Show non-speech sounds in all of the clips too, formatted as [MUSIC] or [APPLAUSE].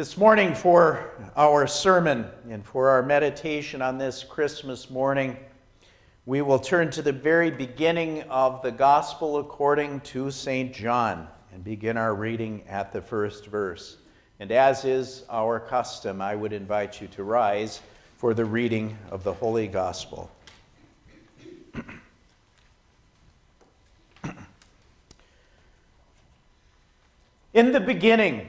This morning, for our sermon and for our meditation on this Christmas morning, we will turn to the very beginning of the Gospel according to St. John and begin our reading at the first verse. And as is our custom, I would invite you to rise for the reading of the Holy Gospel. [CLEARS THROAT] In the beginning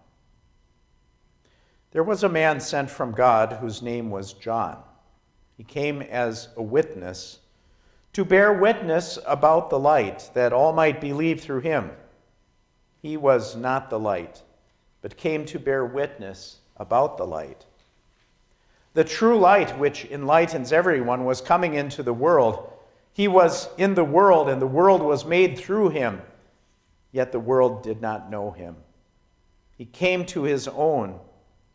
There was a man sent from God whose name was John. He came as a witness to bear witness about the light, that all might believe through him. He was not the light, but came to bear witness about the light. The true light, which enlightens everyone, was coming into the world. He was in the world, and the world was made through him, yet the world did not know him. He came to his own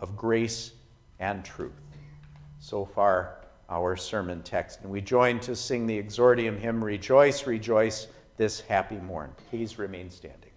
of grace and truth. So far, our sermon text. And we join to sing the exordium hymn, Rejoice, Rejoice, this happy morn. Please remain standing.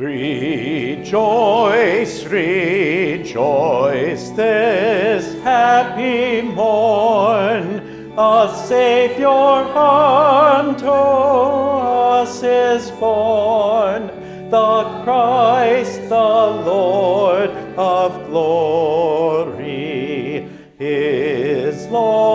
Rejoice, rejoice this happy morn, a Savior unto us is born, the Christ, the Lord of glory. His lowly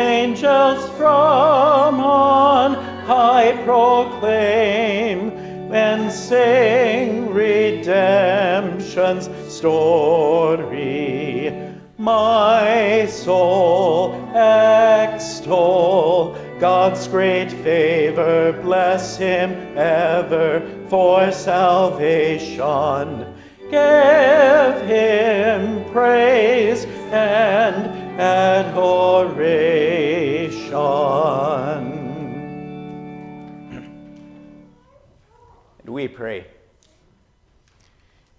angels from on high proclaim and sing redemption's story. My soul extol God's great favor, bless him ever for salvation. Give him praise and adoration. And we pray.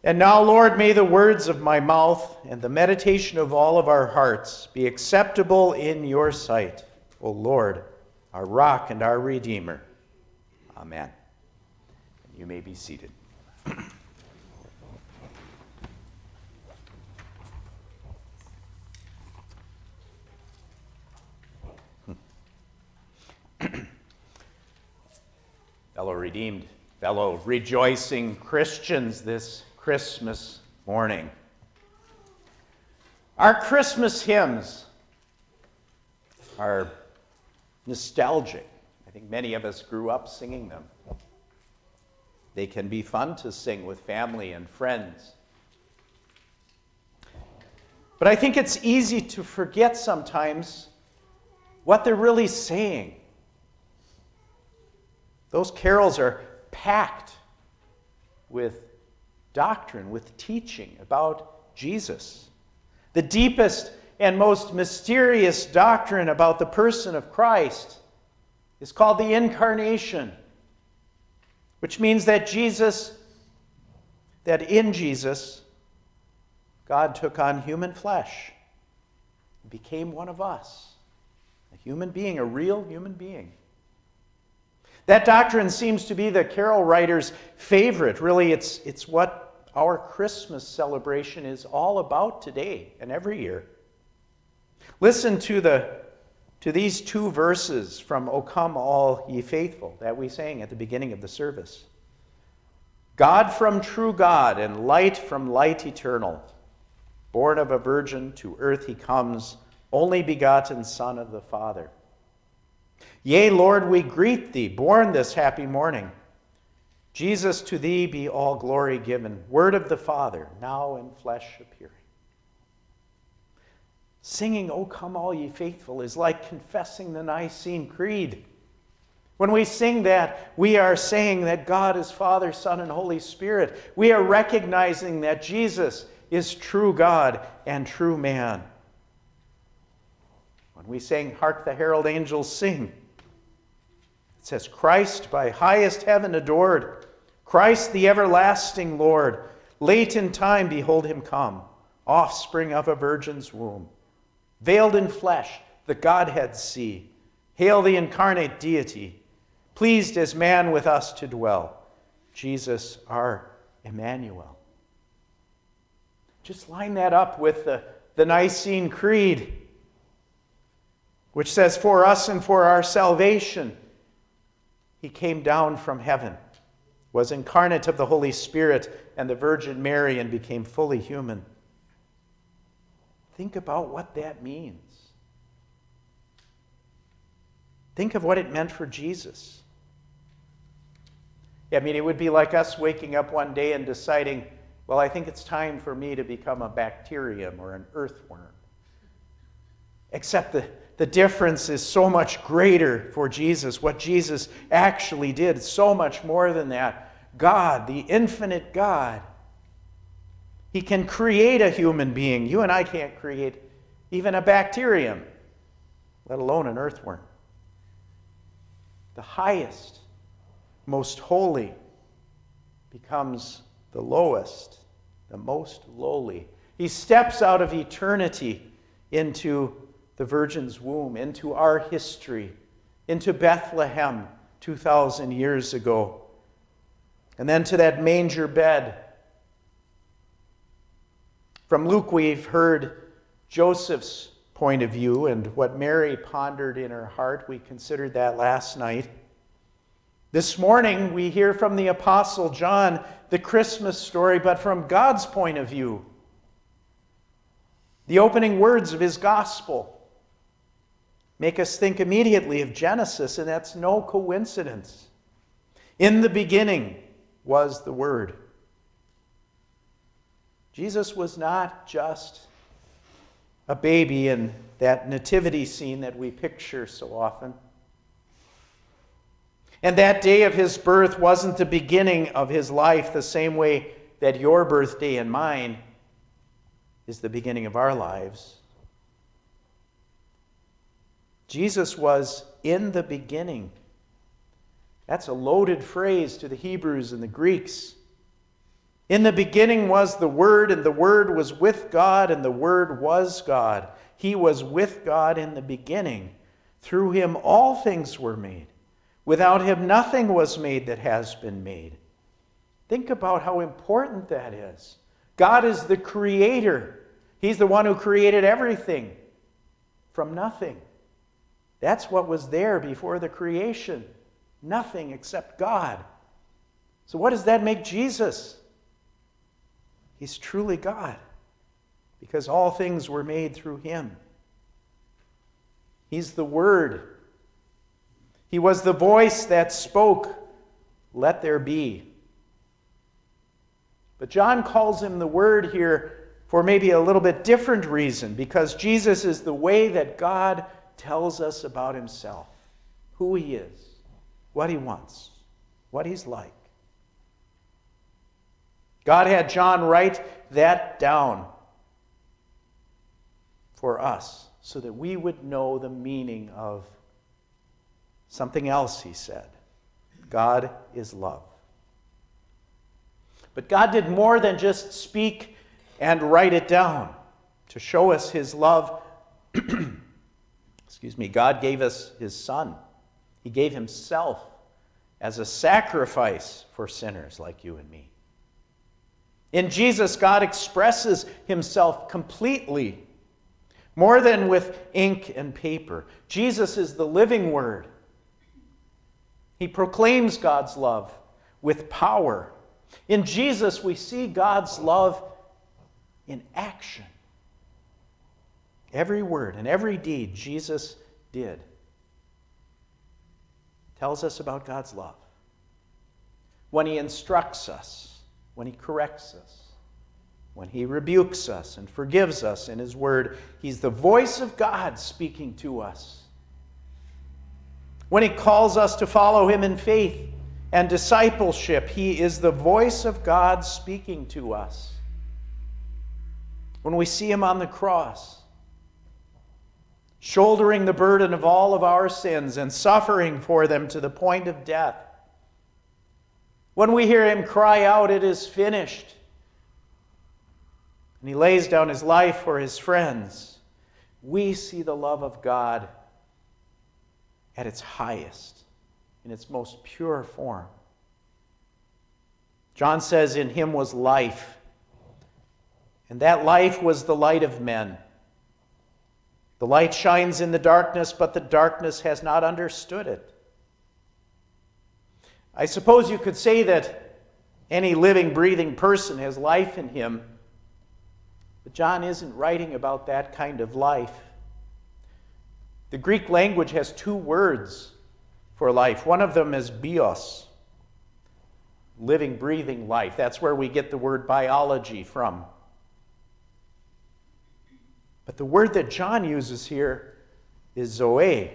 And now, Lord, may the words of my mouth and the meditation of all of our hearts be acceptable in your sight, O Lord, our rock and our redeemer. Amen. You may be seated. [CLEARS THROAT] fellow redeemed, fellow rejoicing Christians this Christmas morning. Our Christmas hymns are nostalgic. I think many of us grew up singing them. They can be fun to sing with family and friends. But I think it's easy to forget sometimes what they're really saying. Those carols are packed with doctrine, with teaching about Jesus. The deepest and most mysterious doctrine about the person of Christ is called the incarnation, which means that Jesus, that in Jesus, God took on human flesh. Became one of us, a human being, a real human being. That doctrine seems to be the carol writer's favorite. Really, it's, it's what our Christmas celebration is all about today and every year. Listen to, the, to these two verses from O Come All Ye Faithful that we sang at the beginning of the service. God from true God and light from light eternal, born of a virgin, to earth he comes, only begotten Son of the Father. Yea, Lord, we greet thee, born this happy morning. Jesus, to thee be all glory given, word of the Father, now in flesh appearing. Singing, O come all ye faithful, is like confessing the Nicene Creed. When we sing that, we are saying that God is Father, Son, and Holy Spirit. We are recognizing that Jesus is true God and true man. When we sing, Hark the Herald Angels Sing, it says, Christ by highest heaven adored, Christ the everlasting Lord, late in time behold him come, offspring of a virgin's womb, veiled in flesh, the Godhead see. Hail the incarnate deity, pleased as man with us to dwell, Jesus our Emmanuel. Just line that up with the, the Nicene Creed, which says, For us and for our salvation he came down from heaven, was incarnate of the Holy Spirit and the Virgin Mary, and became fully human. Think about what that means. Think of what it meant for Jesus. I mean, it would be like us waking up one day and deciding, well, I think it's time for me to become a bacterium or an earthworm. Except the the difference is so much greater for Jesus. What Jesus actually did, so much more than that. God, the infinite God, He can create a human being. You and I can't create even a bacterium, let alone an earthworm. The highest, most holy, becomes the lowest, the most lowly. He steps out of eternity into the Virgin's womb, into our history, into Bethlehem 2,000 years ago, and then to that manger bed. From Luke, we've heard Joseph's point of view and what Mary pondered in her heart. We considered that last night. This morning, we hear from the Apostle John the Christmas story, but from God's point of view. The opening words of his gospel make us think immediately of Genesis, and that's no coincidence. In the beginning was the Word. Jesus was not just a baby in that nativity scene that we picture so often. And that day of his birth wasn't the beginning of his life the same way that your birthday and mine is the beginning of our lives. Jesus was in the beginning. That's a loaded phrase to the Hebrews and the Greeks. In the beginning was the Word, and the Word was with God, and the Word was God. He was with God in the beginning. Through him all things were made. Without him nothing was made that has been made. Think about how important that is. God is the creator, He's the one who created everything from nothing. That's what was there before the creation. Nothing except God. So, what does that make Jesus? He's truly God because all things were made through him. He's the Word. He was the voice that spoke, Let there be. But John calls him the Word here for maybe a little bit different reason because Jesus is the way that God tells us about himself who he is, what he wants, what he's like. God had John write that down for us so that we would know the meaning of something else he said God is love. But God did more than just speak and write it down to show us his love [CLEARS THROAT] excuse me, God gave us his son. He gave himself as a sacrifice for sinners like you and me. In Jesus, God expresses himself completely, more than with ink and paper. Jesus is the living word. He proclaims God's love with power. In Jesus, we see God's love in action. Every word and every deed Jesus did tells us about God's love. When He instructs us, when He corrects us, when He rebukes us and forgives us in His Word, He's the voice of God speaking to us. When He calls us to follow Him in faith and discipleship, He is the voice of God speaking to us. When we see Him on the cross, shouldering the burden of all of our sins and suffering for them to the point of death. When we hear him cry out, It is finished, and he lays down his life for his friends, we see the love of God at its highest, in its most pure form. John says, In him was life, and that life was the light of men. The light shines in the darkness, but the darkness has not understood it. I suppose you could say that any living, breathing person has life in him, but John isn't writing about that kind of life. The Greek language has two words for life. One of them is bios, living, breathing life. That's where we get the word biology from. But the word that John uses here is zoe.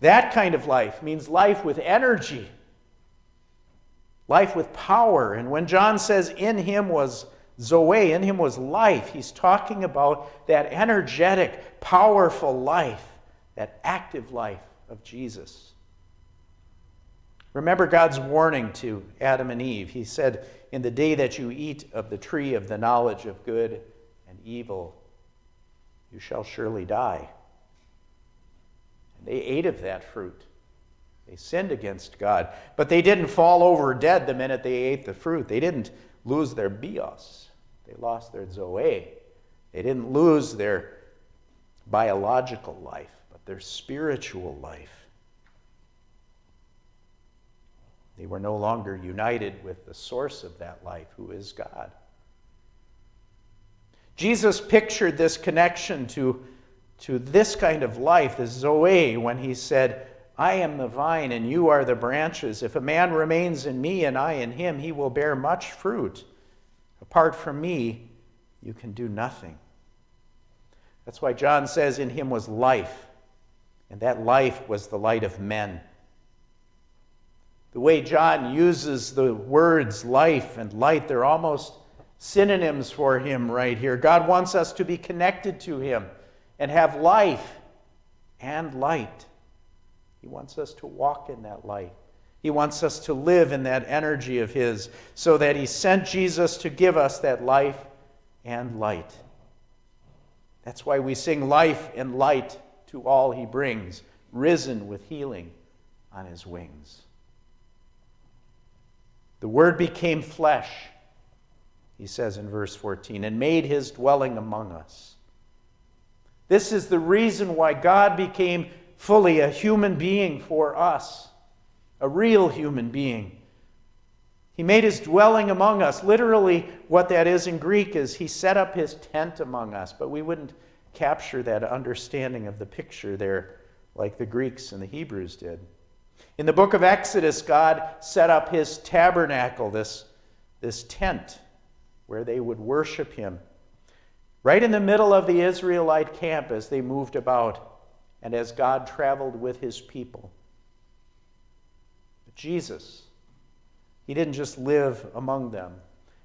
That kind of life means life with energy, life with power. And when John says in him was zoe, in him was life, he's talking about that energetic, powerful life, that active life of Jesus. Remember God's warning to Adam and Eve. He said, In the day that you eat of the tree of the knowledge of good and evil, you shall surely die. And they ate of that fruit. They sinned against God. But they didn't fall over dead the minute they ate the fruit. They didn't lose their bios, they lost their zoe. They didn't lose their biological life, but their spiritual life. They were no longer united with the source of that life, who is God. Jesus pictured this connection to, to this kind of life, this Zoe, when he said, I am the vine and you are the branches. If a man remains in me and I in him, he will bear much fruit. Apart from me, you can do nothing. That's why John says in him was life, and that life was the light of men. The way John uses the words life and light, they're almost synonyms for him right here. God wants us to be connected to him and have life and light. He wants us to walk in that light. He wants us to live in that energy of His so that He sent Jesus to give us that life and light. That's why we sing life and light to all He brings, risen with healing on His wings. The Word became flesh he says in verse 14, and made his dwelling among us. This is the reason why God became fully a human being for us, a real human being. He made his dwelling among us. Literally, what that is in Greek is he set up his tent among us, but we wouldn't capture that understanding of the picture there like the Greeks and the Hebrews did. In the book of Exodus, God set up his tabernacle, this, this tent where they would worship him. Right in the middle of the Israelite camp as they moved about and as God traveled with his people. But Jesus, he didn't just live among them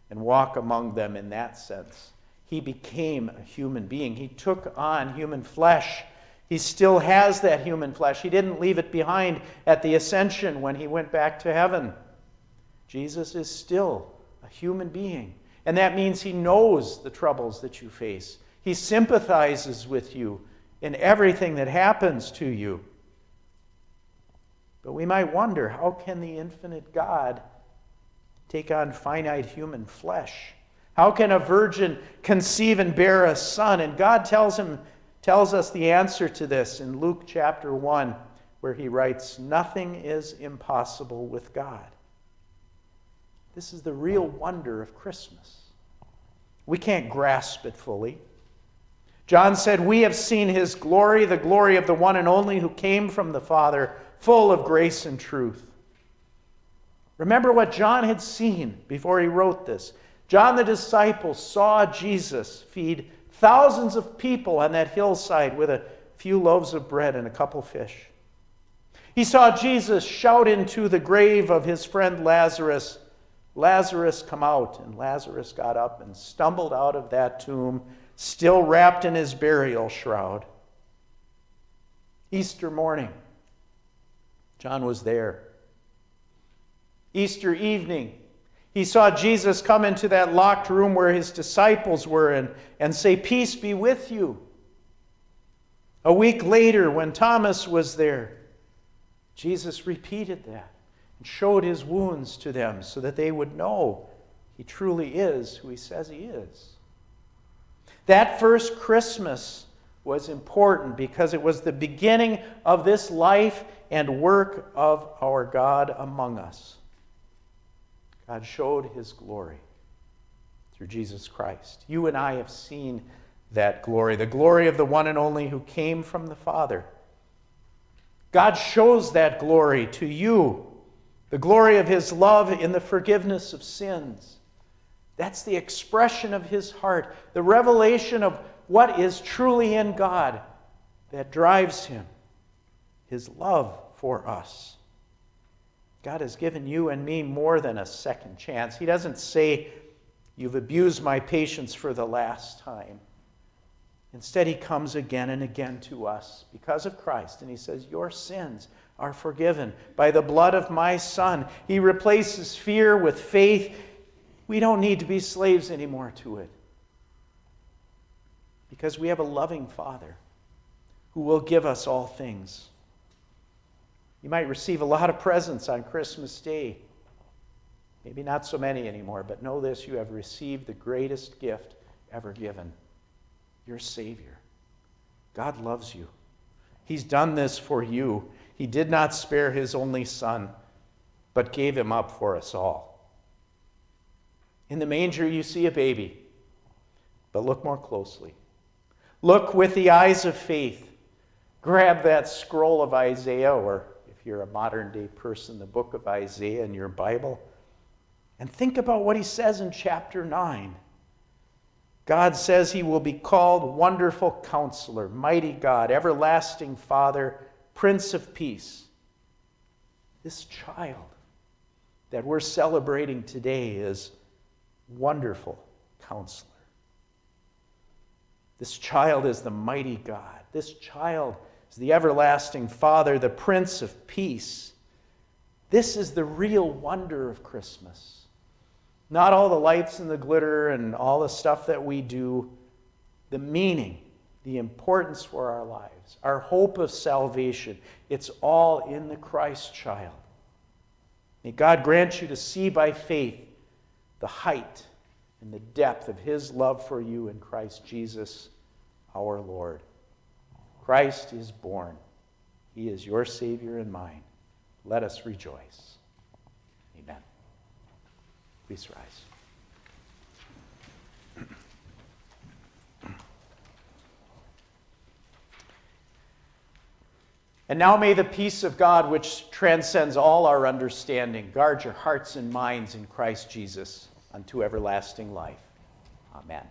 and walk among them in that sense. He became a human being. He took on human flesh. He still has that human flesh. He didn't leave it behind at the ascension when he went back to heaven. Jesus is still a human being and that means He knows the troubles that you face. He sympathizes with you in everything that happens to you. But we might wonder how can the infinite God take on finite human flesh? How can a virgin conceive and bear a son? And God tells him tells us the answer to this in Luke chapter 1 where he writes, "Nothing is impossible with God." This is the real wonder of Christmas. We can't grasp it fully. John said, We have seen his glory, the glory of the one and only who came from the Father, full of grace and truth. Remember what John had seen before he wrote this. John the disciple saw Jesus feed thousands of people on that hillside with a few loaves of bread and a couple fish. He saw Jesus shout into the grave of his friend Lazarus, Lazarus, come out. And Lazarus got up and stumbled out of that tomb still wrapped in his burial shroud. Easter morning, John was there. Easter evening, he saw Jesus come into that locked room where his disciples were and, and say, Peace be with you. A week later, when Thomas was there, Jesus repeated that and showed his wounds to them so that they would know he truly is who he says he is. That first Christmas was important because it was the beginning of this life and work of our God among us. God showed his glory through Jesus Christ. You and I have seen that glory, the glory of the one and only who came from the Father. God shows that glory to you, the glory of his love in the forgiveness of sins that's the expression of his heart, the revelation of what is truly in God that drives him, his love for us. God has given you and me more than a second chance. He doesn't say, You've abused my patience for the last time. Instead, he comes again and again to us because of Christ, and he says, Your sins are forgiven by the blood of my Son. He replaces fear with faith. We don't need to be slaves anymore to it. Because we have a loving Father who will give us all things. You might receive a lot of presents on Christmas Day. Maybe not so many anymore, but know this you have received the greatest gift ever given your Savior. God loves you. He's done this for you. He did not spare his only Son, but gave him up for us all. In the manger, you see a baby, but look more closely. Look with the eyes of faith. Grab that scroll of Isaiah, or if you're a modern day person, the book of Isaiah in your Bible, and think about what he says in chapter 9. God says he will be called Wonderful Counselor, Mighty God, Everlasting Father, Prince of Peace. This child that we're celebrating today is wonderful counselor. This child is the mighty God. This child is the everlasting Father, the Prince of Peace. This is the real wonder of Christmas. Not all the lights and the glitter and all the stuff that we do, the meaning, the importance for our lives, our hope of salvation. It's all in the Christ child. May God grant you to see by faith the height and the depth of his love for you in Christ Jesus our Lord. Christ is born. He is your Savior and mine. Let us rejoice. Amen. Please rise. And now may the peace of God, which transcends all our understanding, guard your hearts and minds in Christ Jesus unto everlasting life. Amen.